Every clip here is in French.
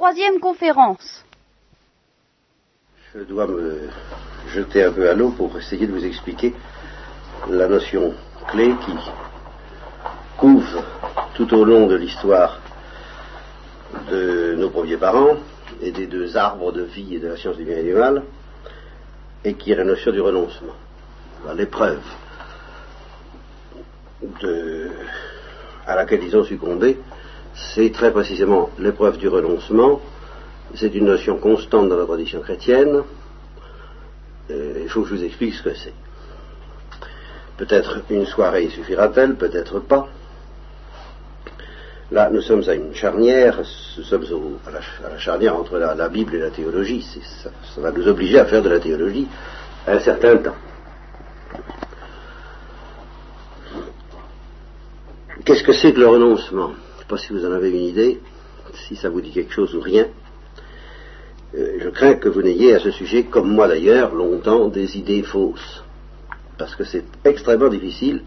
troisième conférence. Je dois me jeter un peu à l'eau pour essayer de vous expliquer la notion clé qui couvre tout au long de l'histoire de nos premiers parents et des deux arbres de vie et de la science du bien et du mal, et qui est la notion du renoncement. L'épreuve à laquelle ils ont succombé, c'est très précisément l'épreuve du renoncement. C'est une notion constante dans la tradition chrétienne. Euh, il faut que je vous explique ce que c'est. Peut-être une soirée suffira-t-elle, peut-être pas. Là, nous sommes à une charnière, nous sommes à, la, charnière entre la, Bible et la théologie. Ça, ça, va nous obliger à faire de la théologie un certain temps. Qu'est-ce que c'est que le renoncement? Pas si vous en avez une idée, si ça vous dit quelque chose ou rien. Euh, je crains que vous n'ayez à ce sujet, comme moi d'ailleurs, longtemps des idées fausses. Parce que c'est extrêmement difficile.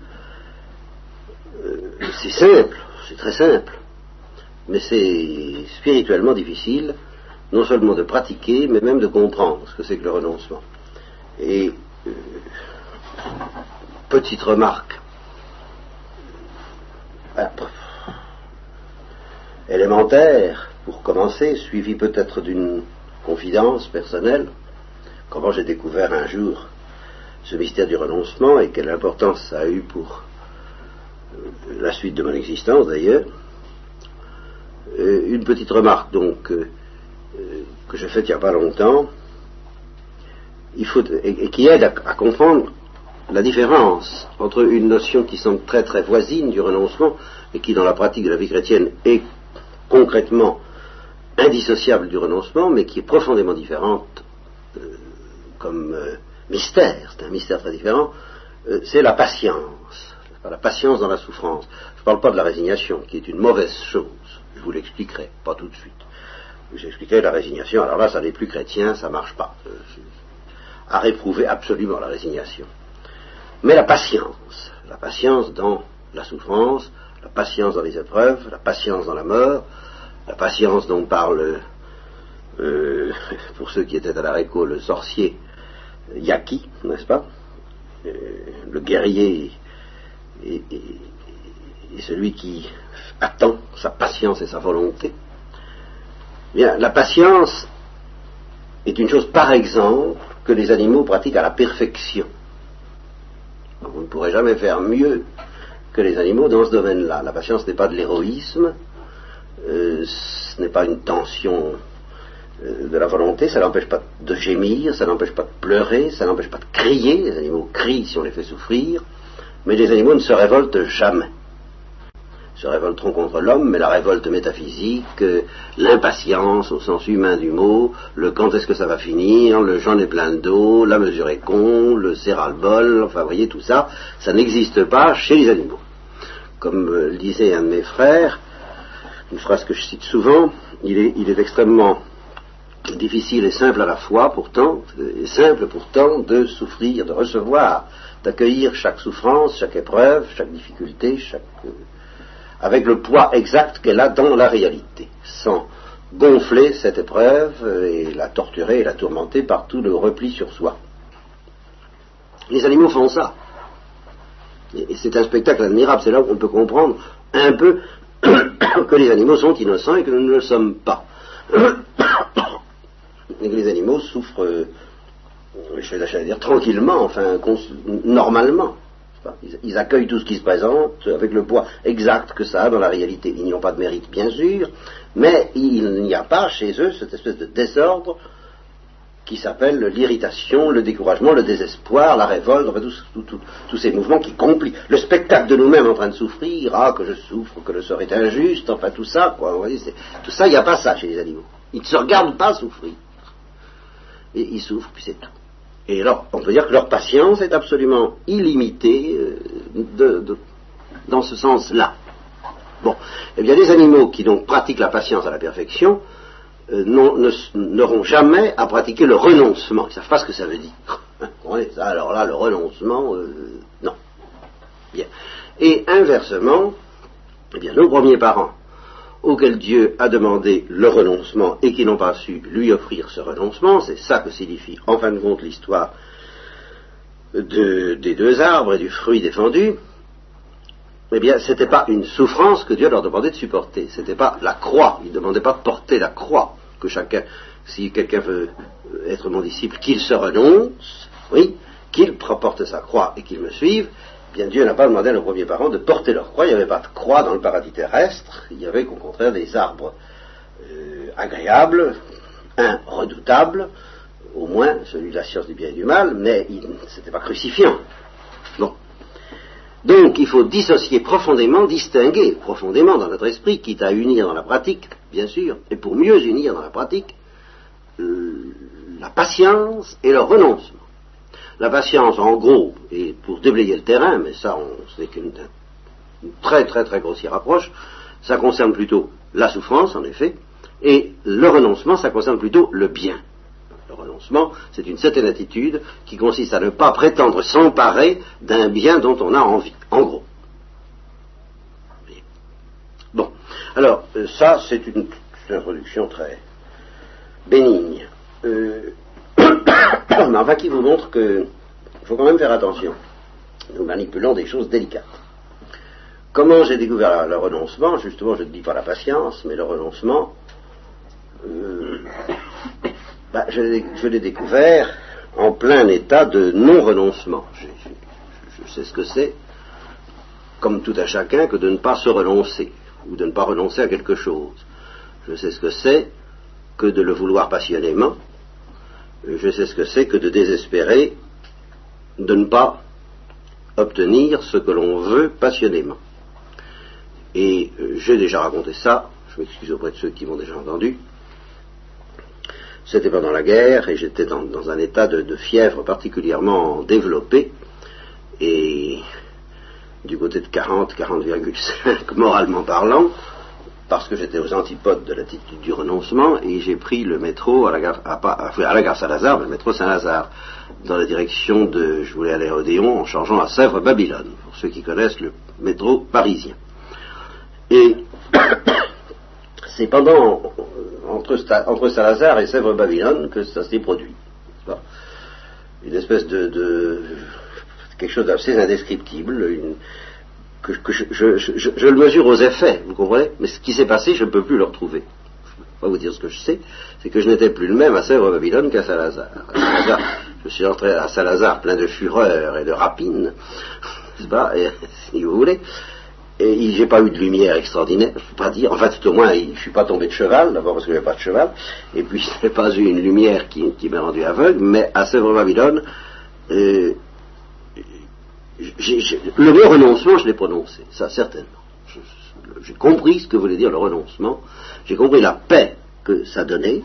Euh, c'est simple, c'est très simple. Mais c'est spirituellement difficile, non seulement de pratiquer, mais même de comprendre ce que c'est que le renoncement. Et euh, petite remarque élémentaire, pour commencer, suivi peut-être d'une confidence personnelle, comment j'ai découvert un jour ce mystère du renoncement et quelle importance ça a eu pour euh, la suite de mon existence d'ailleurs. Euh, une petite remarque donc euh, que j'ai faite il n'y a pas longtemps, et, qui aide à comprendre la différence entre une notion qui semble très très voisine du renoncement et qui dans la pratique de la vie chrétienne est concrètement indissociable du renoncement, mais qui est profondément différente euh, comme euh, mystère, c'est un mystère très différent, euh, c'est la patience, la patience dans la souffrance. Je ne parle pas de la résignation, qui est une mauvaise chose, je vous l'expliquerai, pas tout de suite. J'expliquerai la résignation, alors là ça n'est plus chrétien, ça ne marche pas. à réprouver absolument la résignation. Mais la patience, la patience dans la souffrance, la patience dans les épreuves, la patience dans la mort, la patience dont parle, euh, pour ceux qui étaient à la réco, le sorcier Yaki, n'est-ce pas? Euh, Le guerrier et, celui qui attend sa patience et sa volonté. Bien, la patience est une chose, par exemple, que les animaux pratiquent à la perfection. Vous ne pourrez jamais faire mieux que les animaux dans ce domaine-là. La patience n'est pas de l'héroïsme, euh, ce n'est pas une tension euh, de la volonté, ça n'empêche pas de gémir, ça n'empêche pas de pleurer, ça n'empêche pas de crier. Les animaux crient si on les fait souffrir, mais les animaux ne se révoltent jamais se révolteront contre l'homme, mais la révolte métaphysique, euh, l'impatience au sens humain du mot, le quand est-ce que ça va finir, le j'en ai plein d'eau, la mesure est con, le c'est le bol, enfin vous voyez tout ça, ça n'existe pas chez les animaux. Comme euh, disait un de mes frères, une phrase que je cite souvent, il est, extrêmement difficile et simple à la fois pourtant, et simple pourtant de souffrir, de recevoir, d'accueillir chaque souffrance, chaque épreuve, chaque difficulté, euh, avec le poids exact qu'elle a dans la réalité, sans gonfler cette épreuve et la torturer et la tourmenter par tout le repli sur soi. Les animaux font ça. Et c'est un spectacle admirable, c'est là qu'on peut comprendre un peu que les animaux sont innocents et que nous ne le sommes pas. les animaux souffrent, euh, dire tranquillement, enfin normalement. Ils, accueillent tout ce qui se présente avec le poids exact que ça a dans la réalité. Ils n'y ont pas de mérite, bien sûr, mais il n'y a pas chez eux cette espèce de désordre qui s'appelle l'irritation, le découragement, le désespoir, la révolte, enfin, tous ces mouvements qui compliquent. Le spectacle de nous-mêmes en train de souffrir, ah, que je souffre, que le sort est injuste, enfin tout ça, quoi. tout ça, il n'y a pas ça chez les animaux. Ils ne se regardent pas souffrir. Et ils souffrent, puis c'est tout. Et alors, on peut dire que leur patience est absolument illimitée euh, dans ce sens-là. Bon, eh bien, les animaux qui donc pratiquent la patience à la perfection euh, n'auront jamais à pratiquer le renoncement. Ils ne savent pas ce que ça veut dire. alors là, le renoncement, euh, non. Bien. Et inversement, eh nos premiers parents auxquels Dieu a demandé le renoncement et qui n'ont pas su lui offrir ce renoncement, c'est ça que signifie en fin de compte l'histoire des deux arbres et du fruit défendu, eh bien, ce n'était pas une souffrance que Dieu leur demandait de supporter, ce n'était pas la croix, il ne demandait pas de porter la croix, que chacun, si quelqu'un veut être mon disciple, qu'il se renonce, oui, qu'il porte sa croix et qu'il me suive, bien Dieu n'a pas demandé à nos premiers parents de porter leur croix, il n'y avait pas de croix dans le paradis terrestre, il y avait au contraire des arbres euh, agréables, un redoutable, au moins celui de la science du bien et du mal, mais ce n'était pas crucifiant. Bon. Donc il faut dissocier profondément, distinguer profondément dans notre esprit, quitte à unir dans la pratique, bien sûr, et pour mieux unir dans la pratique, euh, la patience et le renoncement. La patience, en gros, et pour déblayer le terrain, mais ça, c'est qu'une très très très grossière approche, ça concerne plutôt la souffrance, en effet, et le renoncement, ça concerne plutôt le bien. Renoncement, c'est une certaine attitude qui consiste à ne pas prétendre s'emparer d'un bien dont on a envie, en gros. Bon, alors, euh, ça, c'est une, introduction très bénigne. Euh, mais enfin qui vous montre qu'il faut quand même faire attention. Nous manipulons des choses délicates. Comment j'ai découvert le renoncement? Justement, je ne dis pas la patience, mais le renoncement, euh, bah, je, l'ai découvert en plein état de non-renoncement. Je, sais ce que c'est, comme tout à chacun, que de ne pas se renoncer, ou de ne pas renoncer à quelque chose. Je sais ce que c'est que de le vouloir passionnément, je sais ce que c'est que de désespérer de ne pas obtenir ce que l'on veut passionnément. Et euh, j'ai déjà raconté ça, je m'excuse auprès de ceux qui m'ont déjà entendu. C'était pendant la guerre et j'étais dans, un état de, fièvre particulièrement développé et du côté de 40, 40,5 moralement parlant, parce que j'étais aux antipodes de l'attitude du renoncement et j'ai pris le métro à la gare, à, la gare Saint-Lazare, le métro Saint-Lazare, dans la direction de, je voulais aller à Odéon en changeant à Sèvres-Babylone, pour ceux qui connaissent le métro parisien. Et c'est pendant, entre, Saint-Lazare et Sèvres-Babylone que ça s'est produit. Une espèce de, quelque chose d'assez indescriptible, que, je, le mesure aux effets, vous comprenez? Mais ce qui s'est passé, je ne peux plus le retrouver. Je ne peux pas vous dire ce que je sais, c'est que je n'étais plus le même à Sèvres-Babylone qu'à Saint-Lazare. Je suis entré à Saint-Lazare plein de fureur et de rapine, n'est-ce pas? Si vous voulez. Et j'ai pas eu de lumière extraordinaire, peux pas dire. En fait, tout au moins, je suis pas tombé de cheval, d'abord parce que je n'avais pas de cheval, et puis je n'ai pas eu une lumière qui, m'a rendu aveugle, mais à Sèvres-Babylone, euh, le mot renoncement, je l'ai prononcé, ça certainement. J'ai compris ce que voulait dire le renoncement, j'ai compris la paix que ça donnait,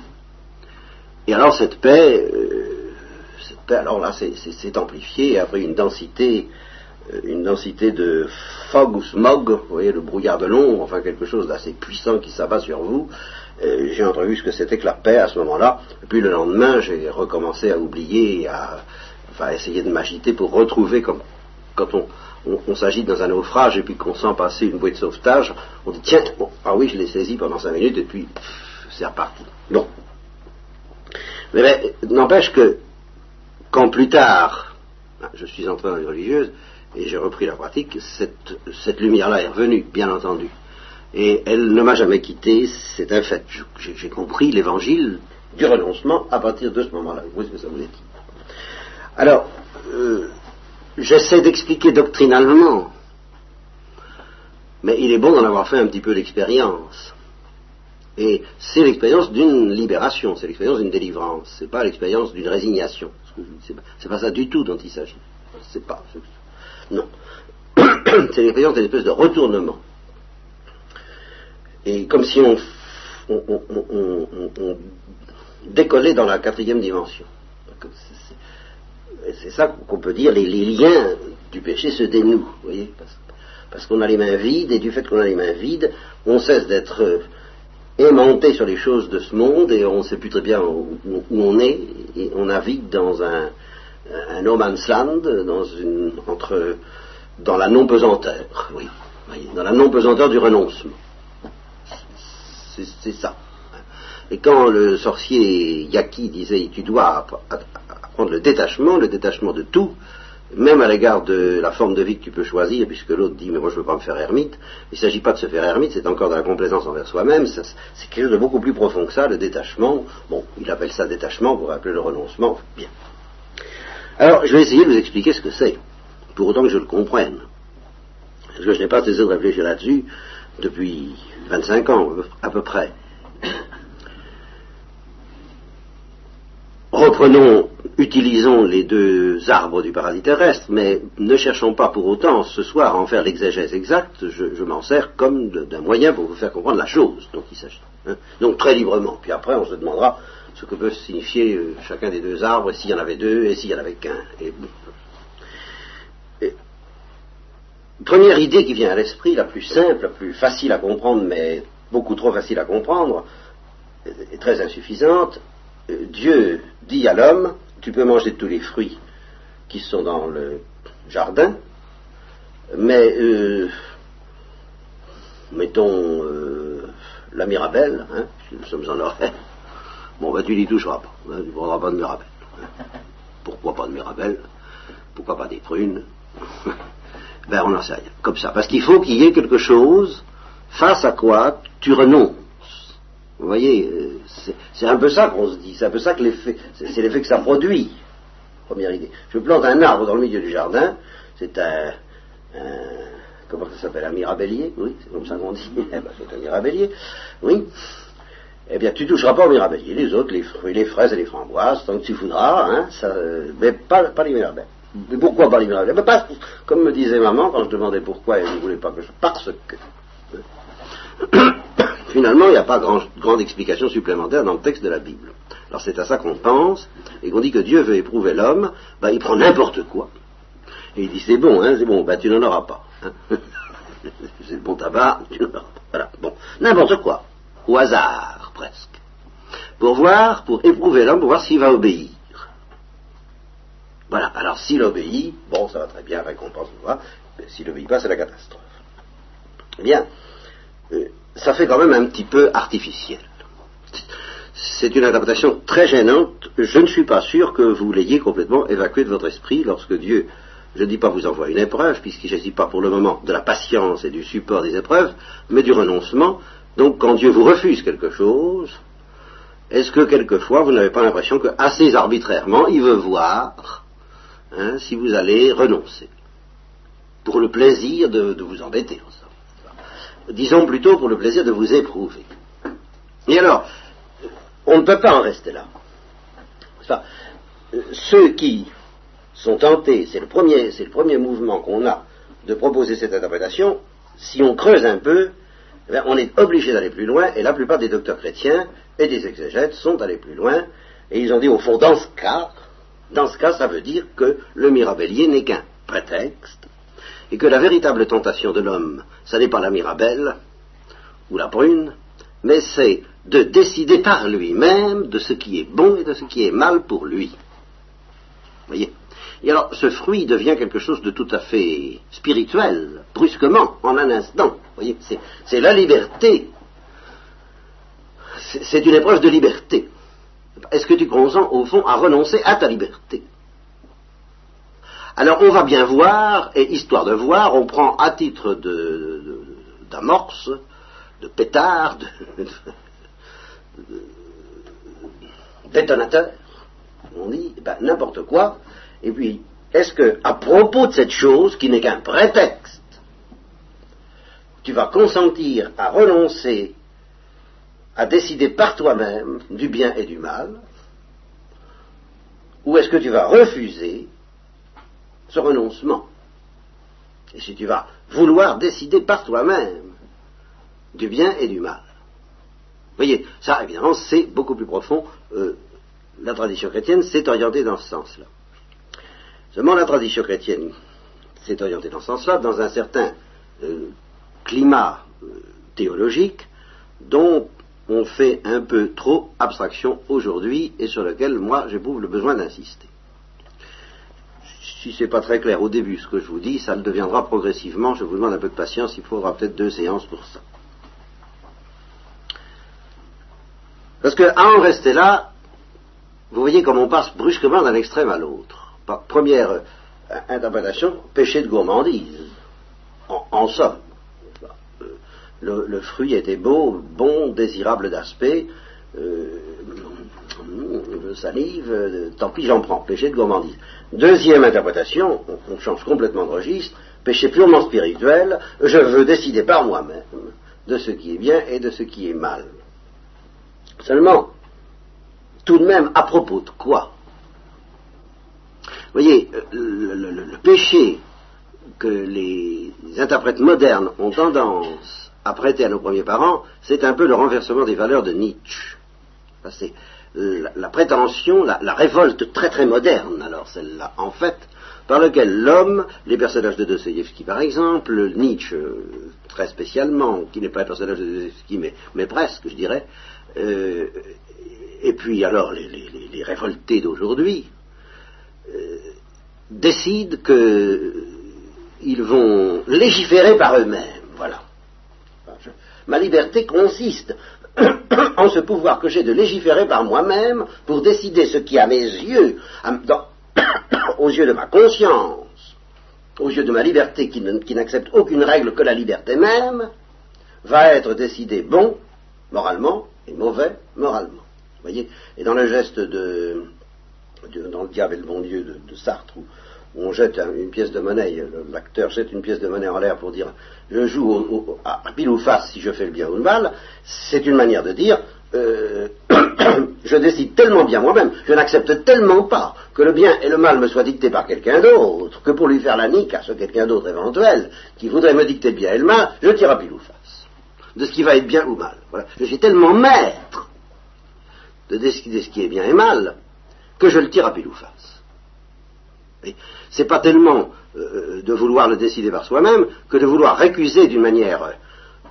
et alors cette paix, euh, cette paix alors là, c'est amplifié, après une densité, une densité de fog ou smog, vous voyez, le brouillard de l'ombre, enfin quelque chose d'assez puissant qui s'abat sur vous. Euh, j'ai entrevu ce que c'était que la paix à ce moment-là, et puis le lendemain, j'ai recommencé à oublier, à, enfin, essayer de m'agiter pour retrouver comme quand on, s'agite dans un naufrage et puis qu'on sent passer une bouée de sauvetage, on dit tiens, ah oui, je l'ai saisi pendant cinq minutes et puis c'est reparti. Non. Mais, n'empêche que quand plus tard, je suis entré dans les religieuses et j'ai repris la pratique, cette, lumière-là est revenue, bien entendu. Et elle ne m'a jamais quitté, c'est un fait. J'ai compris l'évangile du renoncement à partir de ce moment-là. Vous voyez ce que ça vous dit. Alors, euh, j'essaie d'expliquer doctrinalement, mais il est bon d'en avoir fait un petit peu l'expérience. Et c'est l'expérience d'une libération, c'est l'expérience d'une délivrance, c'est pas l'expérience d'une résignation. C'est pas ça du tout dont il s'agit. C'est pas. Non. C'est l'expérience d'une espèce de retournement. Et comme si on, décollait dans la quatrième dimension c'est ça qu'on peut dire, les, liens du péché se dénouent, parce, qu'on a les mains vides, et du fait qu'on a les mains vides, on cesse d'être euh, aimanté sur les choses de ce monde, et on ne sait plus très bien où, on est, et on navigue dans un, un no man's land, dans, une, entre, dans la non-pesanteur, oui, dans la non-pesanteur du renoncement. C'est ça. Et quand le sorcier Yaki disait tu dois apprendre le détachement, le détachement de tout, même à l'égard de la forme de vie que tu peux choisir, puisque l'autre dit mais moi je ne veux pas me faire ermite, il ne s'agit pas de se faire ermite, c'est encore de la complaisance envers soi-même, c'est quelque chose de beaucoup plus profond que ça, le détachement. Bon, il appelle ça détachement, pour appeler le renoncement, bien. Alors, je vais essayer de vous expliquer ce que c'est, pour autant que je le comprenne. Parce que je n'ai pas cessé de réfléchir là-dessus depuis 25 ans, à peu près. Reprenons, utilisons les deux arbres du paradis terrestre, mais ne cherchons pas pour autant ce soir à en faire l'exégèse exacte, je, m'en sers comme d'un moyen pour vous faire comprendre la chose dont il s'agit. Hein. Donc très librement, puis après on se demandera ce que peut signifier euh, chacun des deux arbres, s'il y en avait deux, et s'il y en avait qu'un. première idée qui vient à l'esprit, la plus simple, la plus facile à comprendre, mais beaucoup trop facile à comprendre, et très insuffisante, euh, Dieu dit à l'homme, tu peux manger tous les fruits qui sont dans le jardin, mais euh, mettons la mirabelle, hein, nous sommes en Orient, Bon, ben tu n'y toucheras pas. Hein, tu ne prendras pas de mirabelle. Pourquoi pas de mirabelle Pourquoi pas des prunes Ben on n'en sait rien. Comme ça. Parce qu'il faut qu'il y ait quelque chose face à quoi tu renonces. Vous voyez, euh, c'est un peu ça qu'on se dit. C'est un peu ça que l'effet, c'est l'effet que ça produit. Première idée. Je plante un arbre dans le milieu du jardin. C'est un, comment ça s'appelle? Un mirabellier? Oui, c'est comme ça qu'on dit. Eh ben, c'est un mirabellier. Oui eh bien, tu toucheras pas au mirabellier. Les autres, les fruits, les fraises et les framboises, tant que tu voudras, hein, ça, mais pas, pas les mirabelles. Mais pourquoi pas les mirabelles mais pas, Comme me disait maman quand je demandais pourquoi elle ne voulait pas que je... Parce que... Finalement, il n'y a pas grand, grande explication supplémentaire dans le texte de la Bible. Alors c'est à ça qu'on pense, et qu'on dit que Dieu veut éprouver l'homme, ben, il prend n'importe quoi. Et il dit c'est bon, hein, c'est bon, ben, tu n'en auras pas. Hein. c'est le bon tabac, tu n'en auras pas. Voilà, bon, n'importe quoi, au hasard presque, pour voir, pour éprouver l'homme, pour voir s'il va obéir. Voilà, alors s'il obéit, bon, ça va très bien, récompense, on s'il n'obéit pas, c'est la catastrophe. Eh bien, euh, ça fait quand même un petit peu artificiel. C'est une interprétation très gênante. Je ne suis pas sûr que vous l'ayez complètement évacué de votre esprit lorsque Dieu, je ne dis pas vous envoie une épreuve, puisqu'il ne s'agit pas pour le moment de la patience et du support des épreuves, mais du renoncement, donc quand Dieu vous refuse quelque chose, est-ce que quelquefois vous n'avez pas l'impression que assez arbitrairement il veut voir hein, si vous allez renoncer? Pour le plaisir de, vous embêter Disons plutôt pour le plaisir de vous éprouver. Et alors, on ne peut pas en rester là. ceux qui sont tentés, c'est le premier, c'est le premier mouvement qu'on a de proposer cette interprétation, si on creuse un peu, eh on est obligé d'aller plus loin, et la plupart des docteurs chrétiens et des exégètes sont allés plus loin, et ils ont dit au fond, dans ce cas, dans ce cas, ça veut dire que le mirabellier n'est qu'un prétexte, et que la véritable tentation de l'homme, ce n'est pas la mirabelle ou la prune, mais c'est de décider par lui-même de ce qui est bon et de ce qui est mal pour lui. Voyez? Et alors, ce fruit devient quelque chose de tout à fait spirituel, brusquement, en un instant. Voyez, c'est la liberté. C'est une épreuve de liberté. Est-ce que tu consens, au fond, à renoncer à ta liberté? Alors, on va bien voir, et histoire de voir, on prend à titre d'amorce, de, pétard, de, détonateur, on dit, ben, n'importe quoi, et puis, est-ce que, à propos de cette chose, qui n'est qu'un prétexte, tu vas consentir à renoncer à décider par toi-même du bien et du mal, ou est-ce que tu vas refuser ce renoncement? Et si tu vas vouloir décider par toi-même du bien et du mal. Vous voyez, ça évidemment c'est beaucoup plus profond. Euh, la tradition chrétienne s'est orientée dans ce sens-là. Seulement la tradition chrétienne s'est orientée dans ce sens-là, dans un certain euh, climat euh, théologique dont on fait un peu trop abstraction aujourd'hui et sur lequel moi j'éprouve le besoin d'insister. Si ce n'est pas très clair au début ce que je vous dis, ça le deviendra progressivement. Je vous demande un peu de patience, il faudra peut-être deux séances pour ça. Parce qu'à en rester là, vous voyez comme on passe brusquement d'un extrême à l'autre. Première euh, interprétation, péché de gourmandise, en, somme. Euh, le, fruit était beau, bon, désirable d'aspect, euh, salive, euh, tant pis j'en prends, péché de gourmandise. Deuxième interprétation, on, change complètement de registre, péché purement spirituel, je veux décider par moi-même de ce qui est bien et de ce qui est mal. Seulement, tout de même, à propos de quoi? Vous voyez, euh, le, péché que les interprètes modernes ont tendance à prêter à nos premiers parents, c'est un peu le renversement des valeurs de Nietzsche. C'est la, prétention, la, révolte très très moderne, alors celle-là, en fait, par lequel l'homme, les personnages de Dostoevsky par exemple, Nietzsche très spécialement, qui n'est pas un personnage de Dostoevsky, mais, presque, je dirais, euh, et puis alors les, révoltés d'aujourd'hui, euh, décident qu'ils vont légiférer par eux-mêmes. Voilà. Ma liberté consiste en ce pouvoir que j'ai de légiférer par moi-même pour décider ce qui, à mes yeux, aux yeux de ma conscience, aux yeux de ma liberté qui, n'accepte aucune règle que la liberté même, va être décidé bon moralement et mauvais moralement. Voyez? Et dans le geste de, dans le diable et le bon Dieu de, Sartre, on jette une pièce de monnaie, l'acteur jette une pièce de monnaie en l'air pour dire je joue à pile ou face si je fais le bien ou le mal, c'est une manière de dire euh, je décide tellement bien moi-même, je n'accepte tellement pas que le bien et le mal me soient dictés par quelqu'un d'autre, que pour lui faire la nique à ce quelqu'un d'autre éventuel, qui voudrait me dicter bien et le mal, je tire à pile ou face de ce qui va être bien ou mal. Voilà. Je suis tellement maître de décider ce qui est bien et mal que je le tire à pile ou face. C'est pas tellement euh, de vouloir le décider par soi-même que de vouloir récuser d'une manière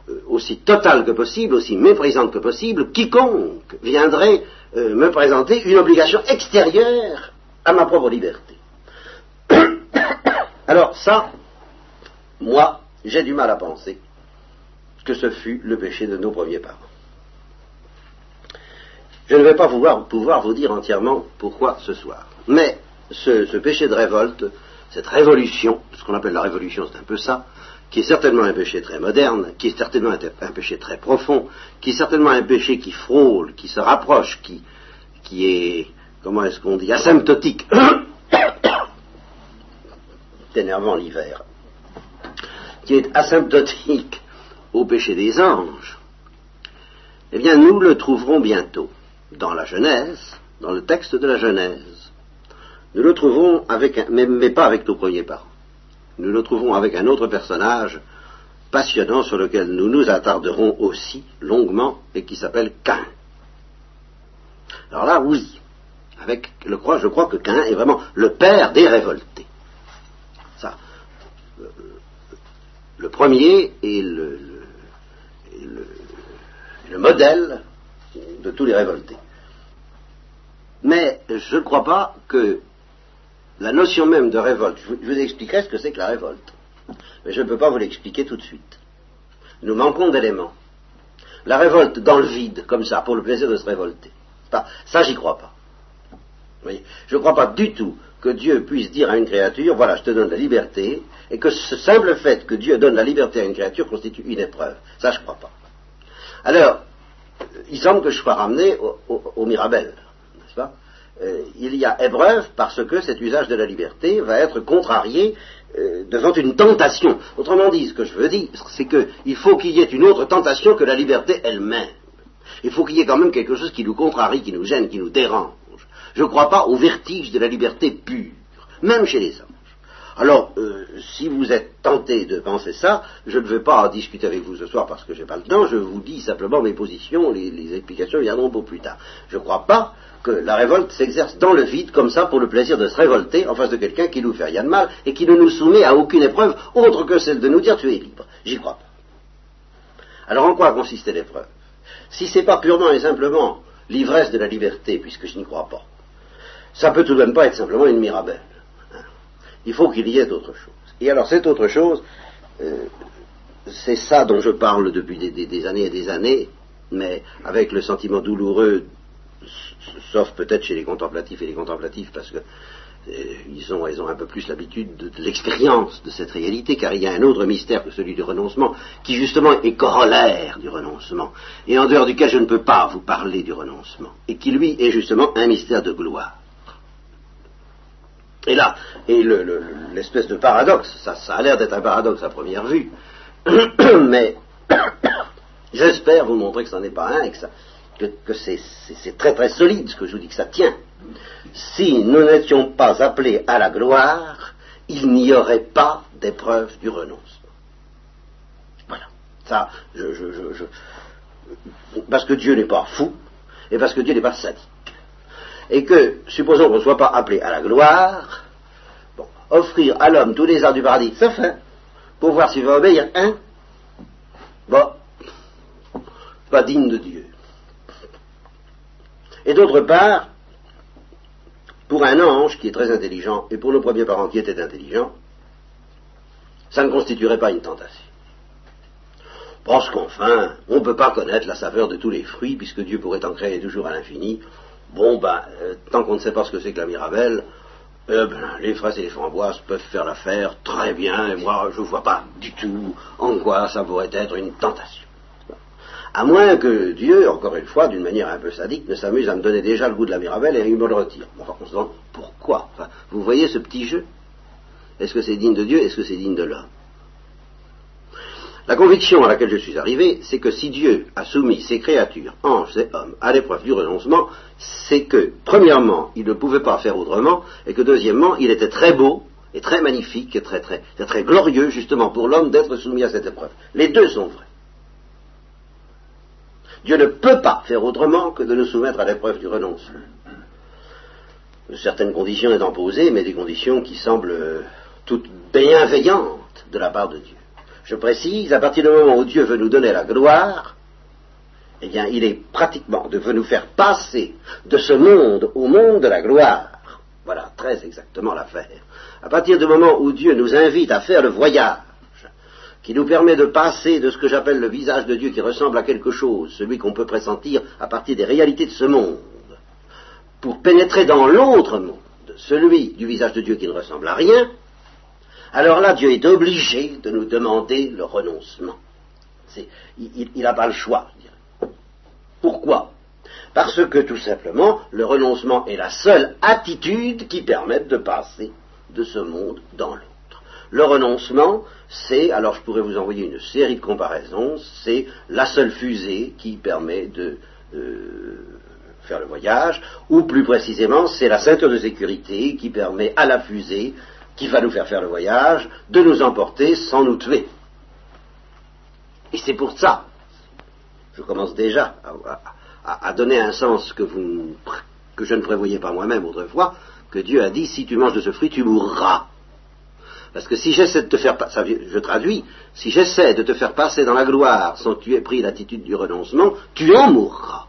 euh, aussi totale que possible, aussi méprisante que possible, quiconque viendrait euh, me présenter une obligation extérieure à ma propre liberté. Alors ça, moi, j'ai du mal à penser que ce fut le péché de nos premiers parents. Je ne vais pas pouvoir, pouvoir vous dire entièrement pourquoi ce soir, mais ce, péché de révolte, cette révolution, ce qu'on appelle la révolution, c'est un peu ça, qui est certainement un péché très moderne, qui est certainement un, péché très profond, qui est certainement un péché qui frôle, qui se rapproche, qui, est, comment est-ce qu'on dit, asymptotique. énervant l'hiver. Qui est asymptotique au péché des anges. Eh bien, nous le trouverons bientôt dans la Genèse, dans le texte de la Genèse. Nous le trouvons avec, mais pas avec nos premiers parents nous le trouvons avec un autre personnage passionnant sur lequel nous nous attarderons aussi longuement et qui s'appelle Cain. Alors là, oui, avec le croix, je crois que Cain est vraiment le père des révoltés. Ça, le, premier est le, le, modèle de tous les révoltés. Mais je ne crois pas que la notion même de révolte, je vous, expliquerai ce que c'est que la révolte, mais je ne peux pas vous l'expliquer tout de suite. Nous manquons d'éléments. La révolte dans le vide, comme ça, pour le plaisir de se révolter, ça j'y crois pas. je ne crois pas du tout que Dieu puisse dire à une créature, voilà, je te donne la liberté, et que ce simple fait que Dieu donne la liberté à une créature constitue une épreuve. Ça, je ne crois pas. Alors, il semble que je sois ramené au, au Mirabel, euh, il y a épreuve parce que cet usage de la liberté va être contrarié euh, devant une tentation. Autrement dit, ce que je veux dire, c'est qu'il faut qu'il y ait une autre tentation que la liberté elle-même. Il faut qu'il y ait quand même quelque chose qui nous contrarie, qui nous gêne, qui nous dérange. Je ne crois pas au vertige de la liberté pure, même chez les hommes. Alors, euh, si vous êtes tenté de penser ça, je ne veux pas discuter avec vous ce soir parce que je n'ai pas le temps, je vous dis simplement mes positions, les, explications viendront pour plus tard. Je ne crois pas que la révolte s'exerce dans le vide comme ça pour le plaisir de se révolter en face de quelqu'un qui nous fait rien de mal et qui ne nous soumet à aucune épreuve autre que celle de nous dire tu es libre. J'y crois pas. Alors en quoi consistait l'épreuve? Si c'est pas purement et simplement l'ivresse de la liberté, puisque je n'y crois pas, ça peut tout de même pas être simplement une mirabelle. Il faut qu'il y ait autre chose. Et alors cette autre chose, euh, c'est ça dont je parle depuis des, années et des années, mais avec le sentiment douloureux, sauf peut-être chez les contemplatifs et les contemplatifs, parce que euh, ils, ont, un peu plus l'habitude de, l'expérience de cette réalité, car il y a un autre mystère que celui du renoncement, qui justement est corollaire du renoncement, et en dehors duquel je ne peux pas vous parler du renoncement, et qui lui est justement un mystère de gloire. Et là, et l'espèce de paradoxe, ça, ça a l'air d'être un paradoxe à première vue, mais j'espère vous montrer que ce n'en est pas un, et que, que c'est très très solide ce que je vous dis, que ça tient si nous n'étions pas appelés à la gloire, il n'y aurait pas d'épreuve du renoncement. Voilà. Ça, je, parce que Dieu n'est pas fou, et parce que Dieu n'est pas sadique. Et que, supposons qu'on ne soit pas appelé à la gloire, bon, offrir à l'homme tous les arts du paradis, ça fait, pour voir s'il va obéir, hein Bon, pas digne de Dieu. Et d'autre part, pour un ange qui est très intelligent et pour nos premiers parents qui étaient intelligents, ça ne constituerait pas une tentation. Parce qu'enfin, on ne peut pas connaître la saveur de tous les fruits, puisque Dieu pourrait en créer toujours à l'infini. Bon, ben, euh, tant qu'on ne sait pas ce que c'est que la mirabelle, eh ben, les fraises et les framboises peuvent faire l'affaire très bien, et moi, je ne vois pas du tout en quoi ça pourrait être une tentation. À moins que Dieu, encore une fois, d'une manière un peu sadique, ne s'amuse à me donner déjà le goût de la mirabelle et il me le retire. Enfin, on se demande pourquoi. vous voyez ce petit jeu? Est-ce que c'est digne de Dieu? Est-ce que c'est digne de l'homme? La conviction à laquelle je suis arrivé, c'est que si Dieu a soumis ses créatures, anges et hommes, à l'épreuve du renoncement, c'est que, premièrement, il ne pouvait pas faire autrement, et que, deuxièmement, il était très beau et très magnifique et très, très, très glorieux, justement, pour l'homme d'être soumis à cette épreuve. Les deux sont vrais. Dieu ne peut pas faire autrement que de nous soumettre à l'épreuve du renoncement. Certaines conditions étant posées, mais des conditions qui semblent toutes bienveillantes de la part de Dieu. Je précise, à partir du moment où Dieu veut nous donner la gloire, eh bien, il est pratiquement, de nous faire passer de ce monde au monde de la gloire. Voilà très exactement l'affaire. À partir du moment où Dieu nous invite à faire le voyage, qui nous permet de passer de ce que j'appelle le visage de Dieu qui ressemble à quelque chose, celui qu'on peut pressentir à partir des réalités de ce monde, pour pénétrer dans l'autre monde, celui du visage de Dieu qui ne ressemble à rien, alors là, Dieu est obligé de nous demander le renoncement. il n'a pas le choix. Pourquoi? Parce que tout simplement, le renoncement est la seule attitude qui permette de passer de ce monde dans l'autre. Le renoncement, c'est, alors je pourrais vous envoyer une série de comparaisons, c'est la seule fusée qui permet de euh, faire le voyage, ou plus précisément, c'est la ceinture de sécurité qui permet à la fusée qui va nous faire faire le voyage de nous emporter sans nous tuer. Et c'est pour ça, je commence déjà à, donner un sens que, que je ne prévoyais pas moi-même autrefois, que Dieu a dit, si tu manges de ce fruit, tu mourras. Parce que si j'essaie de te faire, je traduis, si j'essaie de te faire passer dans la gloire sans que tu aies pris l'attitude du renoncement, tu en mourras.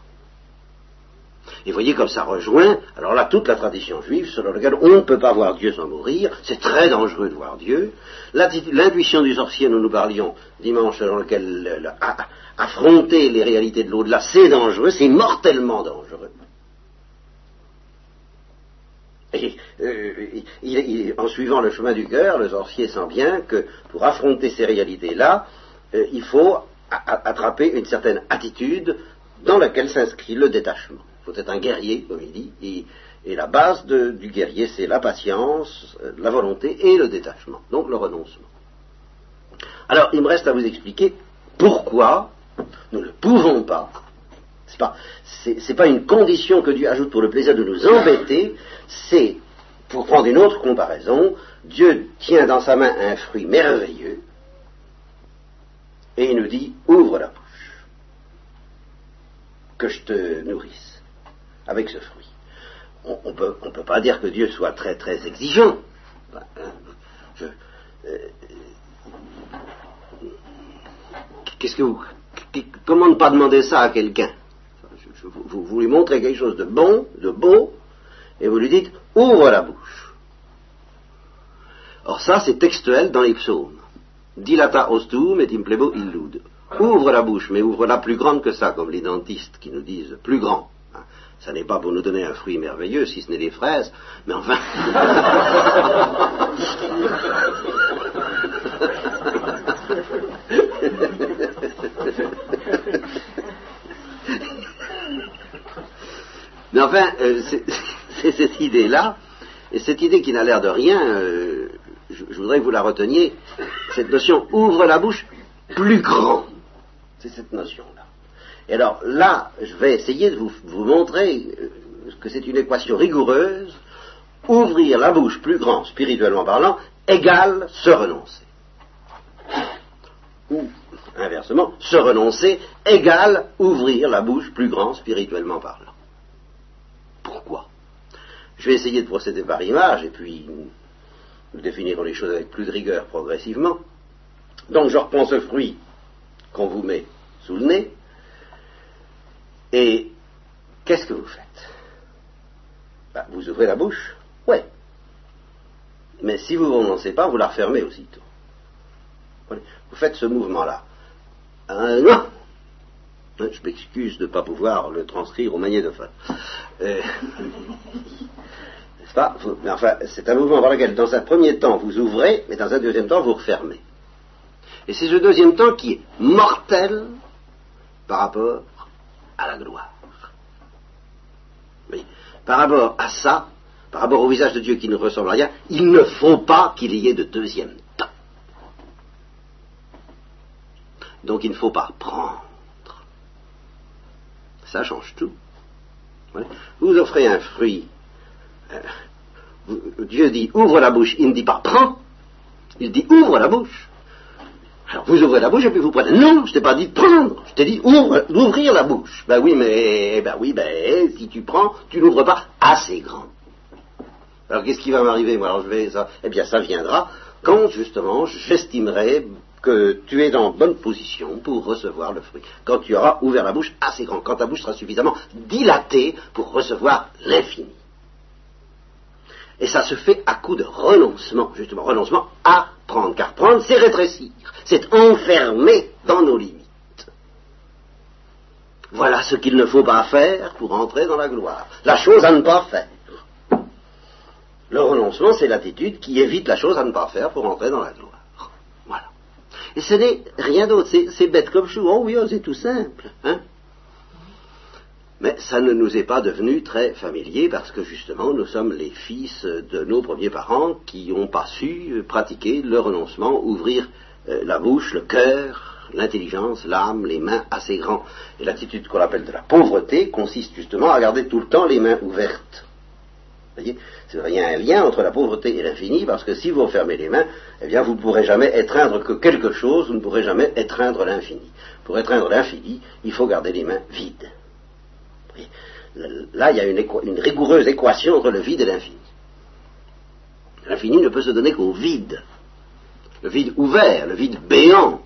Et voyez comme ça rejoint, alors là, toute la tradition juive selon laquelle on ne peut pas voir Dieu sans mourir, c'est très dangereux de voir Dieu. L'intuition du sorcier dont nous parlions dimanche, selon lequel affronter les réalités de l'au-delà, c'est dangereux, c'est mortellement dangereux. Et, euh, en suivant le chemin du cœur, le sorcier sent bien que pour affronter ces réalités-là, euh, il faut attraper une certaine attitude dans laquelle s'inscrit le détachement. Il faut être un guerrier, comme il dit, et, la base du guerrier, c'est la patience, euh, la volonté et le détachement, donc le renoncement. Alors, il me reste à vous expliquer pourquoi nous ne pouvons pas ce n'est pas une condition que Dieu ajoute pour le plaisir de nous embêter, c'est, pour prendre une autre comparaison, Dieu tient dans sa main un fruit merveilleux et il nous dit ouvre la bouche, que je te nourrisse avec ce fruit. On ne peut, pas dire que Dieu soit très très exigeant. Hein, euh, comment ne pas demander ça à quelqu'un? Vous, lui montrez quelque chose de bon, de beau, et vous lui dites ouvre la bouche. Or ça, c'est textuel dans les psaumes. Dilata ostum et implebo illud. ouvre la bouche, mais ouvre-la plus grande que ça, comme les dentistes qui nous disent plus grand. Ça n'est pas pour nous donner un fruit merveilleux, si ce n'est des fraises, mais enfin. mais enfin, euh, c'est cette idée-là, et cette idée qui n'a l'air de rien, euh, je, voudrais que vous la reteniez, cette notion ouvre la bouche plus grand. C'est cette notion-là. Et alors là, je vais essayer de vous, montrer euh, que c'est une équation rigoureuse. Ouvrir la bouche plus grand, spirituellement parlant, égale se renoncer. Ou, inversement, se renoncer égale ouvrir la bouche plus grand, spirituellement parlant. Pourquoi? Je vais essayer de procéder par image, et puis nous définirons les choses avec plus de rigueur progressivement. Donc je reprends ce fruit qu'on vous met sous le nez, et qu'est-ce que vous faites? Ben, Vous ouvrez la bouche Ouais. Mais si vous ne renoncez pas, vous la refermez aussitôt. Vous faites ce mouvement-là. Non Je m'excuse de ne pas pouvoir le transcrire au magnétophone. Euh, n'est-ce pas? Mais enfin, c'est un mouvement par lequel, dans un premier temps, vous ouvrez, mais dans un deuxième temps, vous refermez. Et c'est ce deuxième temps qui est mortel par rapport à la gloire. Oui. Par rapport à ça, par rapport au visage de Dieu qui ne ressemble à rien, il ne faut pas qu'il y ait de deuxième temps. Donc il ne faut pas prendre. Ça change tout. Vous offrez un fruit. Euh, Dieu dit ouvre la bouche, il ne dit pas prends. Il dit ouvre la bouche. Alors vous ouvrez la bouche et puis vous prenez. Non, je t'ai pas dit de prendre, je t'ai dit d'ouvrir la bouche. Ben oui, mais ben oui, ben si tu prends, tu n'ouvres pas assez grand. Alors qu'est-ce qui va m'arriver moi? Alors je vais. Eh bien, ça viendra quand justement j'estimerai que tu es en bonne position pour recevoir le fruit. Quand tu auras ouvert la bouche assez grand, quand ta bouche sera suffisamment dilatée pour recevoir l'infini. Et ça se fait à coup de renoncement, justement, renoncement à prendre, car prendre, c'est rétrécir, c'est enfermer dans nos limites. Voilà ce qu'il ne faut pas faire pour entrer dans la gloire, la chose à ne pas faire. Le renoncement, c'est l'attitude qui évite la chose à ne pas faire pour entrer dans la gloire. Voilà. Et ce n'est rien d'autre, c'est bête comme chou. Oh oui, oh, c'est tout simple. Hein mais ça ne nous est pas devenu très familier parce que justement nous sommes les fils de nos premiers parents qui n'ont pas su pratiquer le renoncement, ouvrir euh, la bouche, le cœur, l'intelligence, l'âme, les mains assez grands. Et l'attitude qu'on appelle de la pauvreté consiste justement à garder tout le temps les mains ouvertes. Vous voyez Il y a un lien entre la pauvreté et l'infini parce que si vous fermez les mains, eh bien vous ne pourrez jamais étreindre que quelque chose, vous ne pourrez jamais étreindre l'infini. Pour étreindre l'infini, il faut garder les mains vides. Là, il y a une, rigoureuse équation entre le vide et l'infini. L'infini ne peut se donner qu'au vide. Le vide ouvert, le vide béant,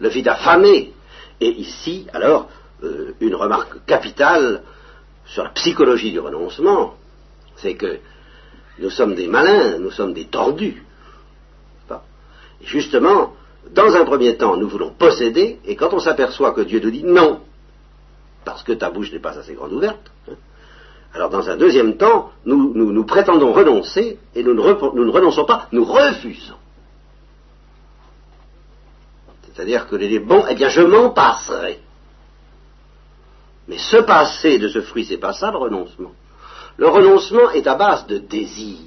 le vide affamé. Et ici, alors, euh, une remarque capitale sur la psychologie du renoncement, c'est que nous sommes des malins, nous sommes des tordus. Justement, dans un premier temps, nous voulons posséder, et quand on s'aperçoit que Dieu nous dit non, parce que ta bouche n'est pas assez grande ouverte. Hein. Alors dans un deuxième temps, nous, prétendons renoncer et nous ne, renonçons pas, nous refusons. C'est-à-dire que les bon, eh bien je m'en passerai. Mais se passer de ce fruit, c'est pas ça le renoncement. Le renoncement est à base de désir.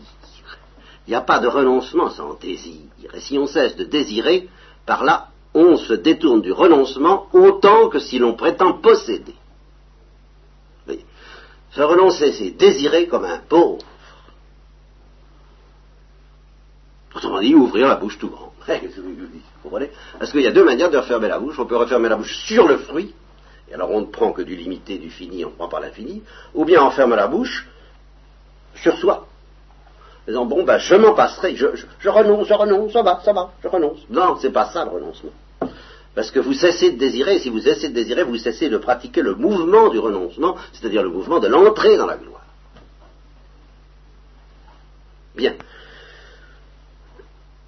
Il n'y a pas de renoncement sans désir. Et si on cesse de désirer, par là, on se détourne du renoncement autant que si l'on prétend posséder. Se renoncer, c'est désirer comme un pauvre. Autrement dit, ouvrir la bouche tout grand. Vous comprenez? Parce qu'il y a deux manières de refermer la bouche. On peut refermer la bouche sur le fruit, et alors on ne prend que du limité, du fini, on ne prend pas l'infini, ou bien on ferme la bouche sur soi. En disant, bon, ben, je m'en passerai, je, renonce, je renonce, ça va, ça va, je renonce. Non, c'est pas ça le renoncement. Parce que vous cessez de désirer, et si vous cessez de désirer, vous cessez de pratiquer le mouvement du renoncement, c'est-à-dire le mouvement de l'entrée dans la gloire. Bien.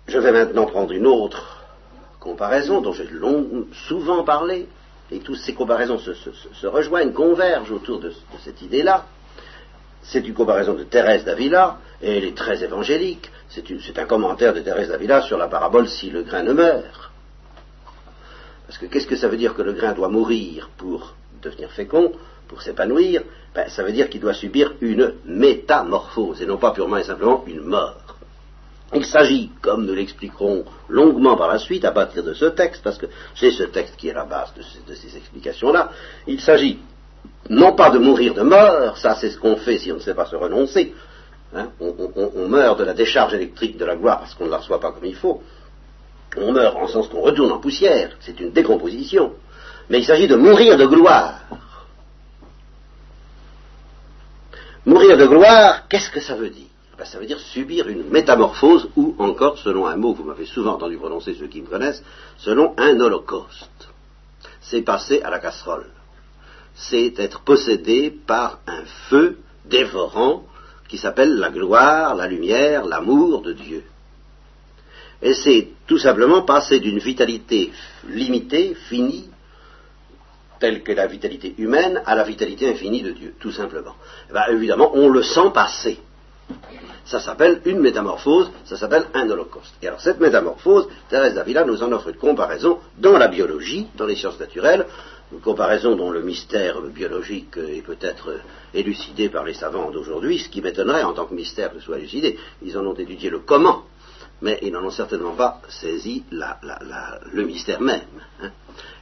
Je vais maintenant prendre une autre comparaison dont j'ai souvent parlé, et toutes ces comparaisons se, rejoignent, convergent autour de, cette idée-là. C'est une comparaison de Thérèse d'Avila, et elle est très évangélique. C'est un commentaire de Thérèse d'Avila sur la parabole si le grain ne meurt. Parce que qu'est-ce que ça veut dire que le grain doit mourir pour devenir fécond, pour s'épanouir? Ben, Ça veut dire qu'il doit subir une métamorphose, et non pas purement et simplement une mort. Il s'agit, comme nous l'expliquerons longuement par la suite, à partir de ce texte, parce que c'est ce texte qui est la base de ces, explications-là, il s'agit non pas de mourir de mort, ça c'est ce qu'on fait si on ne sait pas se renoncer, hein. on, meurt de la décharge électrique de la gloire parce qu'on ne la reçoit pas comme il faut, on meurt en sens qu'on retourne en poussière, c'est une décomposition, mais il s'agit de mourir de gloire. Mourir de gloire, qu'est-ce que ça veut dire? Ben, ça veut dire subir une métamorphose ou encore, selon un mot que vous m'avez souvent entendu prononcer ceux qui me connaissent, selon un holocauste. C'est passer à la casserole. C'est être possédé par un feu dévorant qui s'appelle la gloire, la lumière, l'amour de Dieu. Et c'est tout simplement passer d'une vitalité limitée, finie, telle que la vitalité humaine, à la vitalité infinie de Dieu, tout simplement. Eh ben, évidemment, on le sent passer. Ça s'appelle une métamorphose, ça s'appelle un holocauste. Et alors cette métamorphose, Thérèse d'Avila nous en offre une comparaison dans la biologie, dans les sciences naturelles, une comparaison dont le mystère biologique est peut-être élucidé par les savants d'aujourd'hui, ce qui m'étonnerait en tant que mystère que soit élucidé. Ils en ont étudié le comment, mais ils n'en ont certainement pas saisi le mystère même. Hein.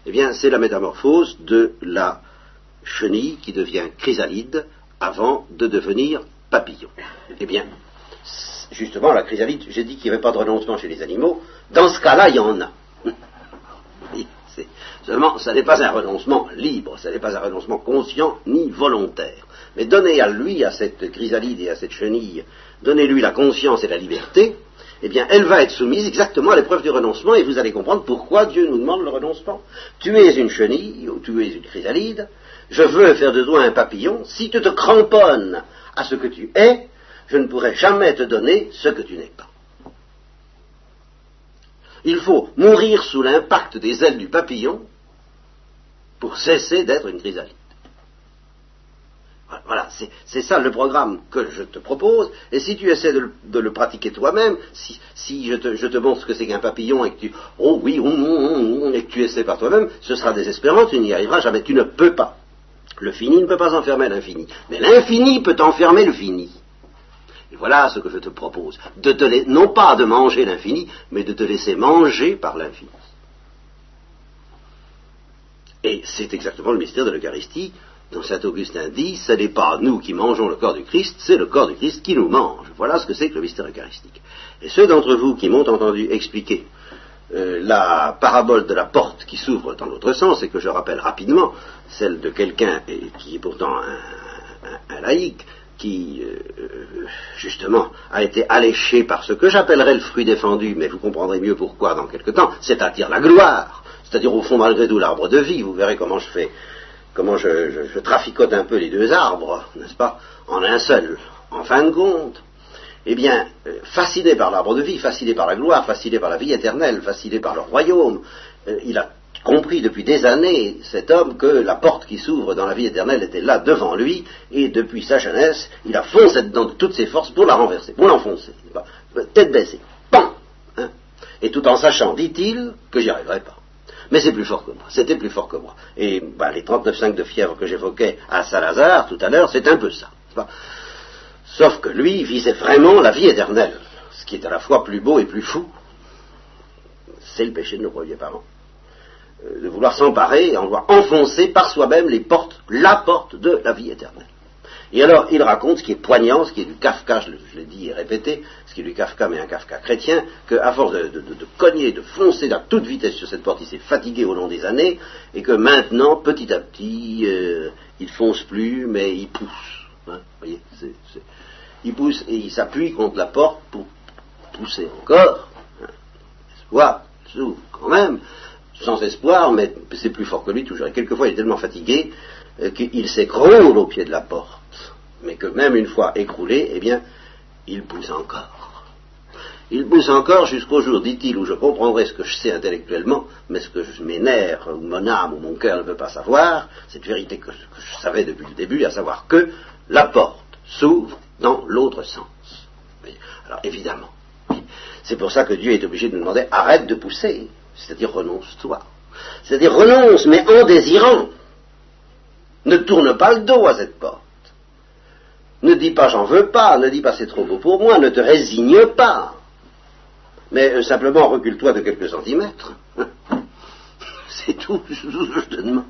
Eh bien, c'est la métamorphose de la chenille qui devient chrysalide avant de devenir papillon. Eh bien, justement, la chrysalide, j'ai dit qu'il n'y avait pas de renoncement chez les animaux. Dans ce cas-là, il y en a. Seulement, ce n'est pas un renoncement libre, ce n'est pas un renoncement conscient ni volontaire. Mais donnez à lui, à cette chrysalide et à cette chenille, donnez-lui la conscience et la liberté, eh bien, elle va être soumise exactement à l'épreuve du renoncement, et vous allez comprendre pourquoi Dieu nous demande le renoncement. Tu es une chenille, ou tu es une chrysalide, je veux faire de toi un papillon, si tu te cramponnes à ce que tu es, je ne pourrai jamais te donner ce que tu n'es pas. Il faut mourir sous l'impact des ailes du papillon pour cesser d'être une chrysalide. Voilà, c'est ça le programme que je te propose, et si tu essaies de le, pratiquer toi-même, si, je, te, montre ce que c'est qu'un papillon et que tu, oh oui, oh, oh, oh, et que tu essaies par toi-même, ce sera désespérant, tu n'y arriveras jamais, tu ne peux pas. Le fini ne peut pas enfermer l'infini, mais l'infini peut enfermer le fini. Et voilà ce que je te propose, de te non pas de manger l'infini, mais de te laisser manger par l'infini. Et c'est exactement le mystère de l'Eucharistie dont saint Augustin dit, ce n'est pas nous qui mangeons le corps du Christ, c'est le corps du Christ qui nous mange. Voilà ce que c'est que le mystère eucharistique. Et ceux d'entre vous qui m'ont entendu expliquer euh, la parabole de la porte qui s'ouvre dans l'autre sens, et que je rappelle rapidement, celle de quelqu'un qui est pourtant un, laïc, qui euh, justement a été alléché par ce que j'appellerais le fruit défendu, mais vous comprendrez mieux pourquoi dans quelque temps, c'est-à-dire la gloire, c'est-à-dire au fond malgré tout l'arbre de vie, vous verrez comment je fais, comment je traficote un peu les deux arbres, n'est-ce pas, en un seul. En fin de compte, eh bien, euh, fasciné par l'arbre de vie, fasciné par la gloire, fasciné par la vie éternelle, fasciné par le royaume, euh, il a compris depuis des années, cet homme, que la porte qui s'ouvre dans la vie éternelle était là devant lui, et depuis sa jeunesse, il a foncé dedans de toutes ses forces pour la renverser, pour l'enfoncer, tête baissée, pan hein. Et tout en sachant, dit-il, que j'y arriverai pas. Mais c'est plus fort que moi, c'était plus fort que moi. Et bah, les 39,5 de fièvre que j'évoquais à Saint-Lazare tout à l'heure, c'est un peu ça. Sauf que lui visait vraiment la vie éternelle, ce qui est à la fois plus beau et plus fou. C'est le péché de nos premiers parents. Euh, de vouloir s'emparer, en vouloir enfoncer par soi-même les portes, la porte de la vie éternelle. Et alors, il raconte ce qui est poignant, ce qui est du Kafka, je, l'ai dit et répété, ce qui est du Kafka, mais un Kafka chrétien, qu'à force de, cogner, de foncer à toute vitesse sur cette porte, il s'est fatigué au long des années, et que maintenant, petit à petit, euh, il fonce plus, mais il pousse. Hein, voyez, il pousse et il s'appuie contre la porte pour pousser encore. Espoir, s'ouvre quand même, sans espoir, mais c'est plus fort que lui toujours. Et quelquefois, il est tellement fatigué euh, qu'il s'écroule au pied de la porte. Mais que même une fois écroulé, eh bien, il pousse encore. Il pousse encore jusqu'au jour, dit-il, où je comprendrai ce que je sais intellectuellement, mais ce que mes nerfs, ou mon âme, ou mon cœur ne veut pas savoir, cette vérité que, je savais depuis le début, à savoir que la porte s'ouvre dans l'autre sens. Alors évidemment, c'est pour ça que Dieu est obligé de nous demander arrête de pousser, c'est-à-dire renonce-toi. C'est-à-dire renonce, mais en désirant. Ne tourne pas le dos à cette porte. Ne dis pas j'en veux pas, ne dis pas c'est trop beau pour moi, ne te résigne pas. Mais euh, simplement recule-toi de quelques centimètres. c'est tout ce que je te demande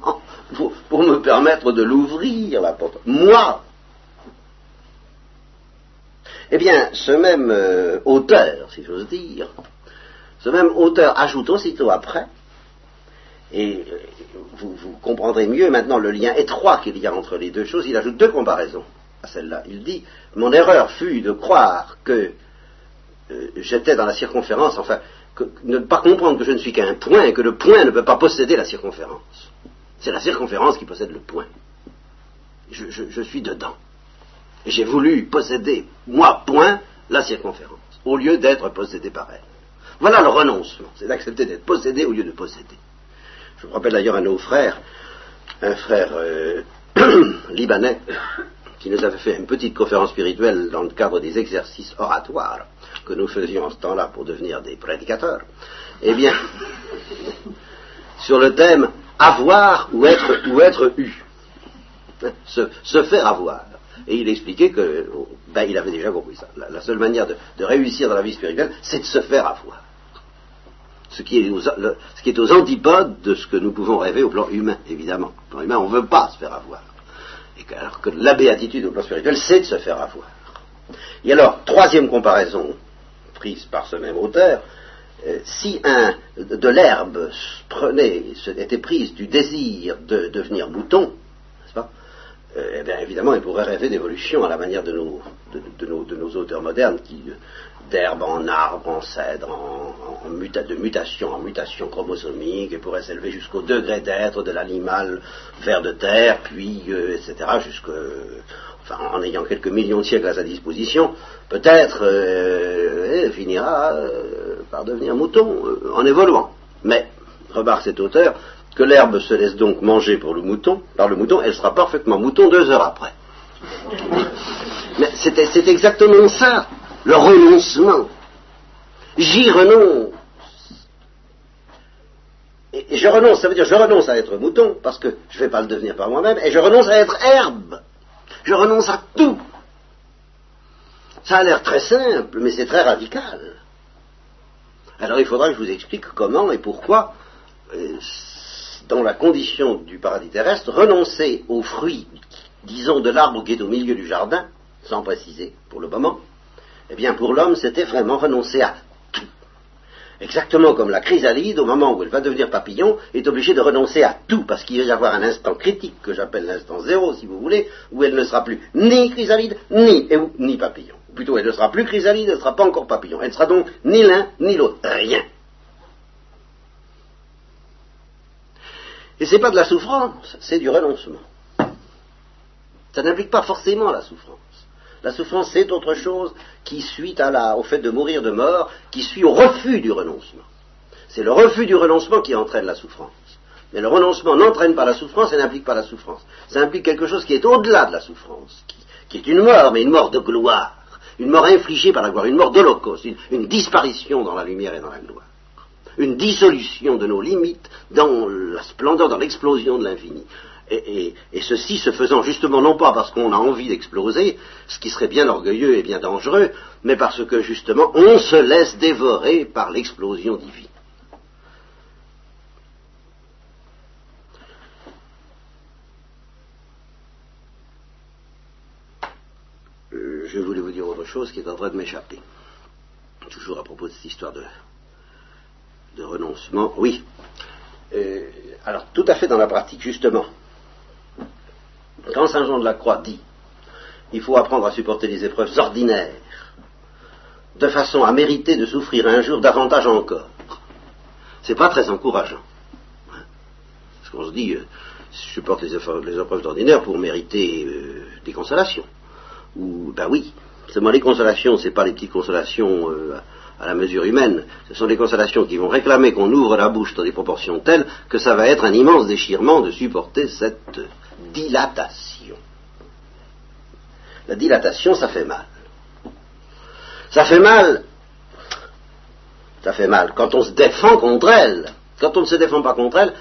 pour, me permettre de l'ouvrir, la porte. Moi Eh bien, ce même euh, auteur, si j'ose dire, ce même auteur ajoute aussitôt après, et euh, vous, comprendrez mieux maintenant le lien étroit qu'il y a entre les deux choses, il ajoute deux comparaisons à celle-là. Il dit, mon erreur fut de croire que j'étais dans la circonférence, enfin, ne pas comprendre que je ne suis qu'un point et que le point ne peut pas posséder la circonférence. C'est la circonférence qui possède le point. Je, suis dedans. J'ai voulu posséder, moi, point, la circonférence, au lieu d'être possédé par elle. Voilà le renoncement, c'est d'accepter d'être possédé au lieu de posséder. Je vous rappelle d'ailleurs un de nos frères, un frère euh, libanais, qui nous avait fait une petite conférence spirituelle dans le cadre des exercices oratoires que nous faisions en ce temps-là pour devenir des prédicateurs, eh bien, sur le thème avoir ou être, ou être eu, se, faire avoir. Et il expliquait que, ben, il avait déjà compris ça. La, seule manière de, réussir dans la vie spirituelle, c'est de se faire avoir. Ce qui, est aux, antipodes de ce que nous pouvons rêver au plan humain, évidemment. Au plan humain, on ne veut pas se faire avoir alors que la béatitude au plan spirituel, c'est de se faire avoir. Et alors, troisième comparaison prise par ce même auteur, euh, si un de l'herbe prenait, était prise du désir de devenir mouton, n'est-ce pas euh, eh bien, évidemment, il pourrait rêver d'évolution à la manière de nos, de, nos, auteurs modernes qui, d'herbe en arbre, en cèdre, en, de mutation en mutation chromosomique, et pourrait s'élever jusqu'au degré d'être de l'animal vers de terre, puis, euh, etc., jusque, en ayant quelques millions de siècles à sa disposition, peut-être euh, finira par devenir mouton en évoluant. Mais, remarque cet auteur, que l'herbe se laisse donc manger le mouton, par le mouton, elle sera parfaitement mouton deux heures après. Mais c'est exactement ça, le renoncement. J'y renonce. Et, je renonce, ça veut dire je renonce à être mouton, parce que je ne vais pas le devenir par moi-même, et je renonce à être herbe. Je renonce à tout. Ça a l'air très simple, mais c'est très radical. Alors il faudra que je vous explique comment et pourquoi euh, dans la condition du paradis terrestre, renoncer aux fruits, disons, de l'arbre qui est au milieu du jardin, sans préciser pour le moment, eh bien pour l'homme, c'était vraiment renoncer à. Exactement comme la chrysalide, au moment où elle va devenir papillon, est obligée de renoncer à tout, parce qu'il va y avoir un instant critique, que j'appelle l'instant zéro, si vous voulez, où elle ne sera plus ni chrysalide, ni, ni papillon. plutôt, elle ne sera plus chrysalide, elle ne sera pas encore papillon. Elle ne sera donc ni l'un, ni l'autre. Rien. Et ce n'est pas de la souffrance, c'est du renoncement. Ça n'implique pas forcément la souffrance. La souffrance, c'est autre chose qui suit au fait de mourir de mort, qui suit au refus du renoncement. C'est le refus du renoncement qui entraîne la souffrance. Mais le renoncement n'entraîne pas la souffrance et n'implique pas la souffrance. Ça implique quelque chose qui est au-delà de la souffrance, qui, est une mort, mais une mort de gloire, une mort infligée par la gloire, une mort d'holocauste, une disparition dans la lumière et dans la gloire une dissolution de nos limites dans la splendeur, dans l'explosion de l'infini. Et, ceci se faisant justement non pas parce qu'on a envie d'exploser, ce qui serait bien orgueilleux et bien dangereux, mais parce que justement on se laisse dévorer par l'explosion divine. Euh, je voulais vous dire autre chose qui est en train de m'échapper. Toujours à propos de cette histoire de, de renoncement, oui. Euh, alors, tout à fait dans la pratique, justement. Quand Saint Jean de la Croix dit il faut apprendre à supporter les épreuves ordinaires, de façon à mériter de souffrir un jour davantage encore, c'est pas très encourageant. Parce qu'on se dit, euh, supporte les, épreuves ordinaires pour mériter euh, des consolations. Ou, ben oui, seulement les consolations, c'est pas les petites consolations à la mesure humaine. Ce sont des consolations qui vont réclamer qu'on ouvre la bouche dans des proportions telles que ça va être un immense déchirement de supporter cette dilatation. La dilatation, ça fait mal. Ça fait mal. Ça fait mal quand on se défend contre elle. Quand on ne se défend pas contre elle,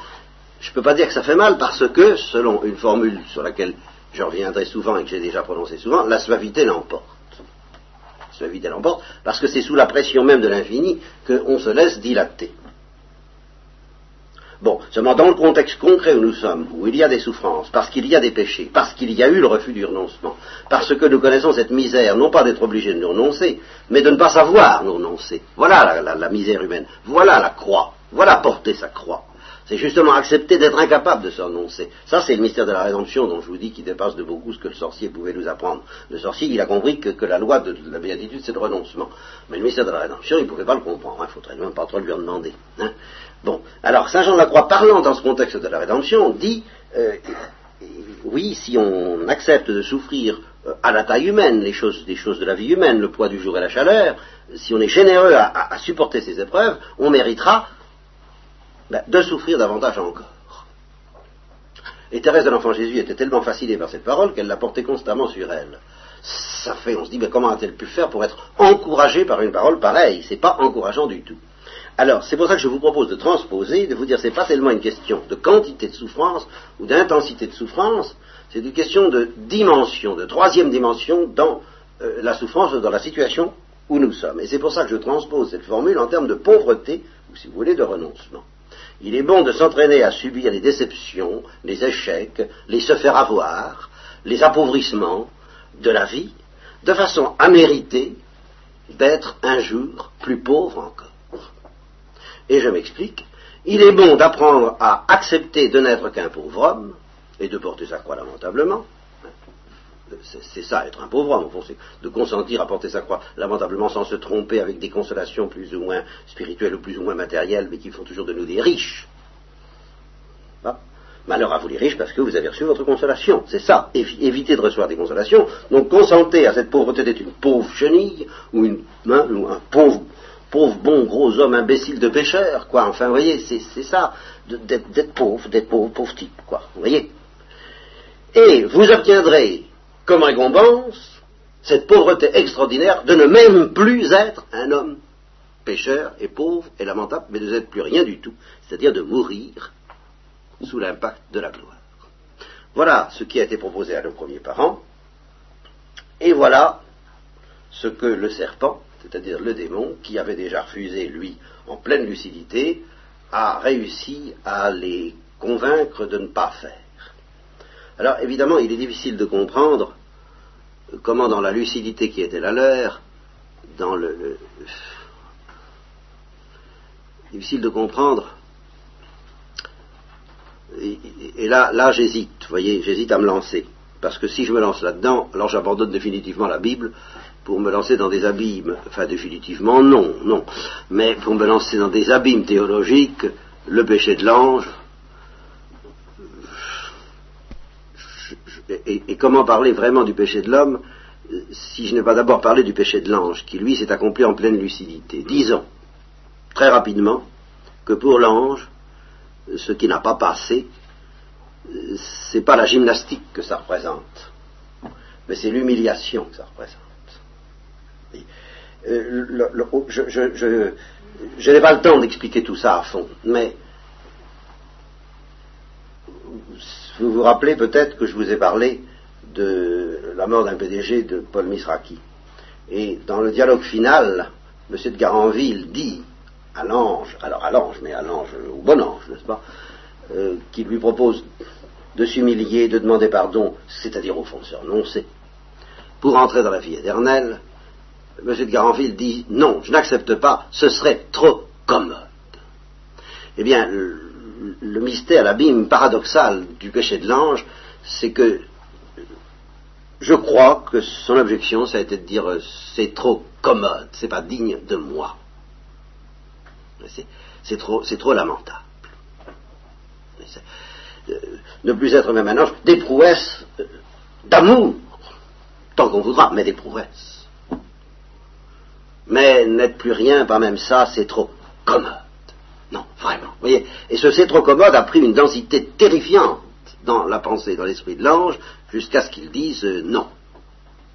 je ne peux pas dire que ça fait mal parce que, selon une formule sur laquelle je reviendrai souvent et que j'ai déjà prononcé souvent, la suavité l'emporte. La suavité l'emporte parce que c'est sous la pression même de l'infini qu'on se laisse dilater. Bon, seulement dans le contexte concret où nous sommes, où il y a des souffrances, parce qu'il y a des péchés, parce qu'il y a eu le refus du renoncement, parce que nous connaissons cette misère, non pas d'être obligés de nous renoncer, mais de ne pas savoir nous renoncer. Voilà la, la misère humaine, voilà la croix, voilà porter sa croix. C'est justement accepter d'être incapable de se renoncer. Ça, c'est le mystère de la rédemption dont je vous dis qui dépasse de beaucoup ce que le sorcier pouvait nous apprendre. Le sorcier, il a compris que, la loi de, la béatitude, c'est le renoncement. Mais le mystère de la rédemption, il ne pouvait pas le comprendre. Il ne faudrait même pas trop lui en demander. Hein. Bon, alors Saint Jean de la Croix, parlant dans ce contexte de la rédemption, dit euh, oui, si on accepte de souffrir euh, à la taille humaine les choses, les choses de la vie humaine, le poids du jour et la chaleur, si on est généreux à supporter ces épreuves, on méritera ben, de souffrir davantage encore. Et Thérèse de l'Enfant Jésus était tellement fascinée par cette parole qu'elle la portait constamment sur elle. Ça fait, on se dit, mais comment a-t-elle pu faire pour être encouragée par une parole pareille? C'est pas encourageant du tout. Alors, c'est pour ça que je vous propose de transposer, de vous dire, c'est pas tellement une question de quantité de souffrance ou d'intensité de souffrance, c'est une question de dimension, de troisième dimension dans euh, la souffrance, dans la situation où nous sommes. Et c'est pour ça que je transpose cette formule en termes de pauvreté, ou si vous voulez, de renoncement. Il est bon de s'entraîner à subir les déceptions, les échecs, les se faire avoir, les appauvrissements de la vie, de façon à mériter d'être un jour plus pauvre encore. Et je m'explique, il est bon d'apprendre à accepter de n'être qu'un pauvre homme et de porter sa croix lamentablement, c'est ça, être un pauvre homme, c'est de consentir à porter sa croix lamentablement sans se tromper avec des consolations plus ou moins spirituelles ou plus ou moins matérielles, mais qui font toujours de nous des riches. Malheur à vous les riches parce que vous avez reçu votre consolation. C'est ça, évitez de recevoir des consolations. Donc consentez à cette pauvreté d'être une pauvre chenille ou, une, hein, un pauvre, pauvre bon gros homme imbécile de pêcheur, quoi. Enfin, vous voyez, c'est ça, d'être pauvre, d'être pauvre, pauvre type, quoi. Vous voyez? Et vous obtiendrez comme récompense cette pauvreté extraordinaire de ne même plus être un homme pécheur et pauvre et lamentable, mais de n'être plus rien du tout, c'est-à-dire de mourir sous l'impact de la gloire. Voilà ce qui a été proposé à nos premiers parents, et voilà ce que le serpent, c'est-à-dire le démon, qui avait déjà refusé, lui, en pleine lucidité, a réussi à les convaincre de ne pas faire. Alors évidemment, il est difficile de comprendre comment dans la lucidité qui était la leur, dans le, difficile de comprendre. Et, là, là j'hésite, vous voyez, j'hésite à me lancer. Parce que si je me lance là-dedans, alors j'abandonne définitivement la Bible pour me lancer dans des abîmes. Enfin, définitivement, non, non. Mais pour me lancer dans des abîmes théologiques, le péché de l'ange, et, comment parler vraiment du péché de l'homme euh, si je n'ai pas d'abord parlé du péché de l'ange, qui lui s'est accompli en pleine lucidité. Disons, très rapidement, que pour l'ange, ce qui n'a pas passé, euh, c'est pas la gymnastique que ça représente, mais c'est l'humiliation que ça représente. Euh, oh, je n'ai pas le temps d'expliquer tout ça à fond, mais vous vous rappelez peut-être que je vous ai parlé de la mort d'un PDG de Paul Misraki. Et dans le dialogue final, M. de Garanville dit à l'ange, alors à l'ange, mais à l'ange, au bon ange, n'est-ce pas, euh, qui lui propose de s'humilier, de demander pardon, c'est-à-dire au fond de se pour entrer dans la vie éternelle, M. de Garanville dit non, je n'accepte pas, ce serait trop commode. Eh bien, le mystère, l'abîme paradoxal du péché de l'ange, c'est que je crois que son objection, ça a été de dire c'est trop commode, c'est pas digne de moi. C'est trop, trop, lamentable. Euh, ne plus être même un ange, des prouesses euh, d'amour, tant qu'on voudra, mais des prouesses. Mais n'être plus rien, pas même ça, c'est trop commode. Non, vraiment. Voyez Et ce c'est trop commode a pris une densité terrifiante dans la pensée, dans l'esprit de l'ange, jusqu'à ce qu'il dise euh, non.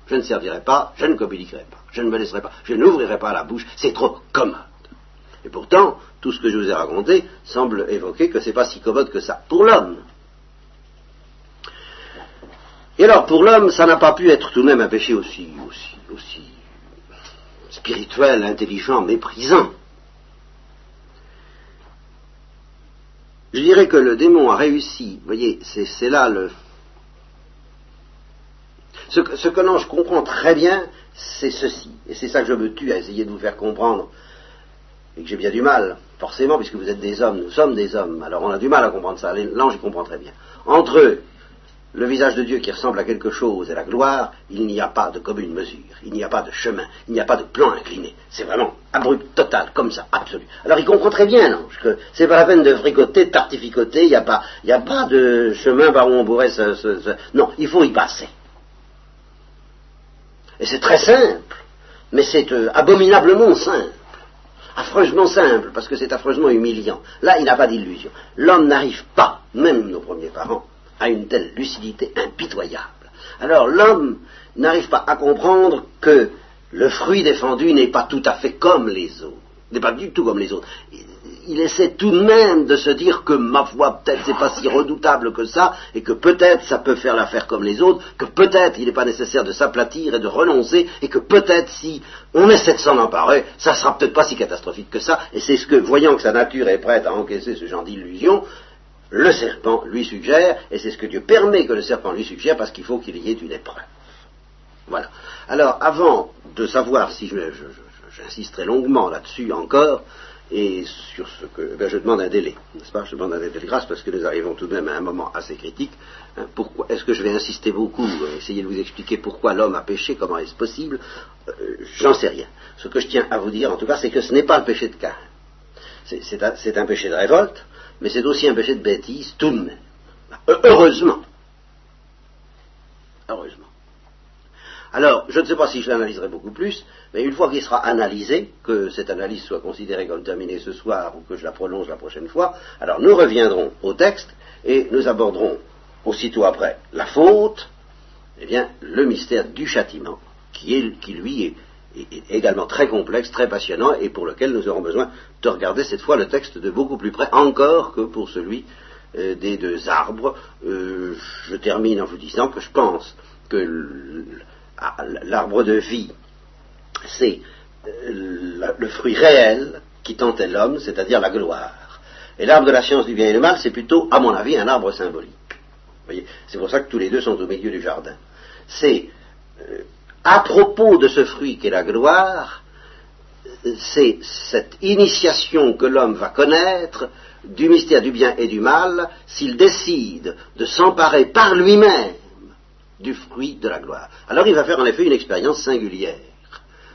Je ne servirai pas, je ne communiquerai pas, je ne me laisserai pas, je n'ouvrirai pas la bouche, c'est trop commode. Et pourtant, tout ce que je vous ai raconté semble évoquer que ce n'est pas si commode que ça pour l'homme. Et alors, pour l'homme, ça n'a pas pu être tout de même un péché aussi, aussi, aussi spirituel, intelligent, méprisant. Je dirais que le démon a réussi, vous voyez, c'est là le... Ce que, l'ange comprend très bien, c'est ceci, et c'est ça que je me tue à essayer de vous faire comprendre, et que j'ai bien du mal, forcément, puisque vous êtes des hommes, nous sommes des hommes, alors on a du mal à comprendre ça, l'ange comprend très bien. Entre eux le visage de Dieu qui ressemble à quelque chose et la gloire, il n'y a pas de commune mesure, il n'y a pas de chemin, il n'y a pas de plan incliné. C'est vraiment abrupt, total, comme ça, absolu. Alors il comprend très bien, l'ange, que c'est pas la peine de fricoter, de tartificoter, il n'y a, pas, a pas de chemin par où on pourrait se, Non, il faut y passer. Et c'est très simple, mais c'est euh, abominablement simple. Affreusement simple, parce que c'est affreusement humiliant. Là, il n'a pas d'illusion. L'homme n'arrive pas, même nos premiers parents, à une telle lucidité impitoyable. Alors l'homme n'arrive pas à comprendre que le fruit défendu n'est pas tout à fait comme les autres, n'est pas du tout comme les autres. Il essaie tout de même de se dire que ma foi peut-être c'est pas si redoutable que ça, et que peut-être ça peut faire l'affaire comme les autres, que peut-être il n'est pas nécessaire de s'aplatir et de renoncer, et que peut-être si on essaie de s'en emparer, ça sera peut-être pas si catastrophique que ça, et c'est ce que, voyant que sa nature est prête à encaisser ce genre d'illusion, le serpent lui suggère, et c'est ce que Dieu permet que le serpent lui suggère, parce qu'il faut qu'il y ait une épreuve. Voilà. Alors, avant de savoir si j'insisterai longuement là-dessus encore, et sur ce que, ben, je demande un délai, n'est-ce pas? Je demande un délai de grâce parce que nous arrivons tout de même à un moment assez critique. Hein. Est-ce que je vais insister beaucoup, euh, essayer de vous expliquer pourquoi l'homme a péché, comment est-ce possible? Euh, J'en sais rien. Ce que je tiens à vous dire, en tout cas, c'est que ce n'est pas le péché de Cain. C'est un péché de révolte, mais c'est aussi un péché de bêtise tout de même. Heureusement. Heureusement. Alors, je ne sais pas si je l'analyserai beaucoup plus, mais une fois qu'il sera analysé, que cette analyse soit considérée comme terminée ce soir ou que je la prolonge la prochaine fois, alors nous reviendrons au texte et nous aborderons aussitôt après la faute, eh bien, le mystère du châtiment, qui, est, qui lui est également très complexe, très passionnant, et pour lequel nous aurons besoin de regarder cette fois le texte de beaucoup plus près, encore que pour celui euh, des deux arbres. Euh, je termine en vous disant que je pense que l'arbre de vie, c'est euh, le fruit réel qui tentait l'homme, c'est-à-dire la gloire. Et l'arbre de la science du bien et du mal, c'est plutôt, à mon avis, un arbre symbolique. C'est pour ça que tous les deux sont au milieu du jardin. C'est à propos de ce fruit qu'est la gloire, c'est cette initiation que l'homme va connaître du mystère du bien et du mal s'il décide de s'emparer par lui-même du fruit de la gloire. Alors il va faire en effet une expérience singulière,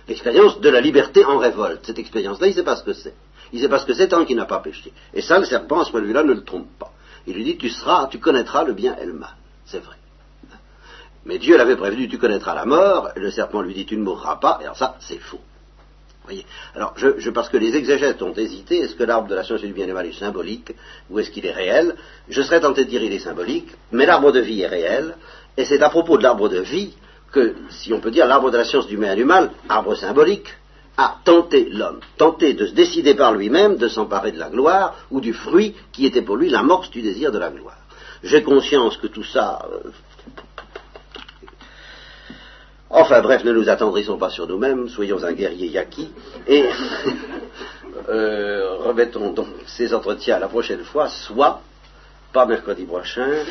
l'expérience de la liberté en révolte. Cette expérience-là, il ne sait pas ce que c'est. Il ne sait pas ce que c'est tant qu'il n'a pas péché. Et ça, le serpent, à ce point de vue-là, ne le trompe pas. Il lui dit, tu seras, tu connaîtras le bien et le mal. C'est vrai. Mais Dieu l'avait prévenu, tu connaîtras la mort, et le serpent lui dit, tu ne mourras pas, et alors ça, c'est faux. Voyez alors, je, parce que les exégètes ont hésité, est-ce que l'arbre de la science du bien et mal est symbolique, ou est-ce qu'il est réel Je serais tenté de dire il est symbolique, mais l'arbre de vie est réel, et c'est à propos de l'arbre de vie que, si on peut dire, l'arbre de la science du bien et du mal, arbre symbolique, a tenté l'homme, tenté de se décider par lui-même de s'emparer de la gloire, ou du fruit qui était pour lui l'amorce du désir de la gloire. J'ai conscience que tout ça, euh, Enfin bref, ne nous attendrissons pas sur nous-mêmes, soyons un guerrier yaki, et euh, remettons donc ces entretiens la prochaine fois, soit, pas mercredi prochain,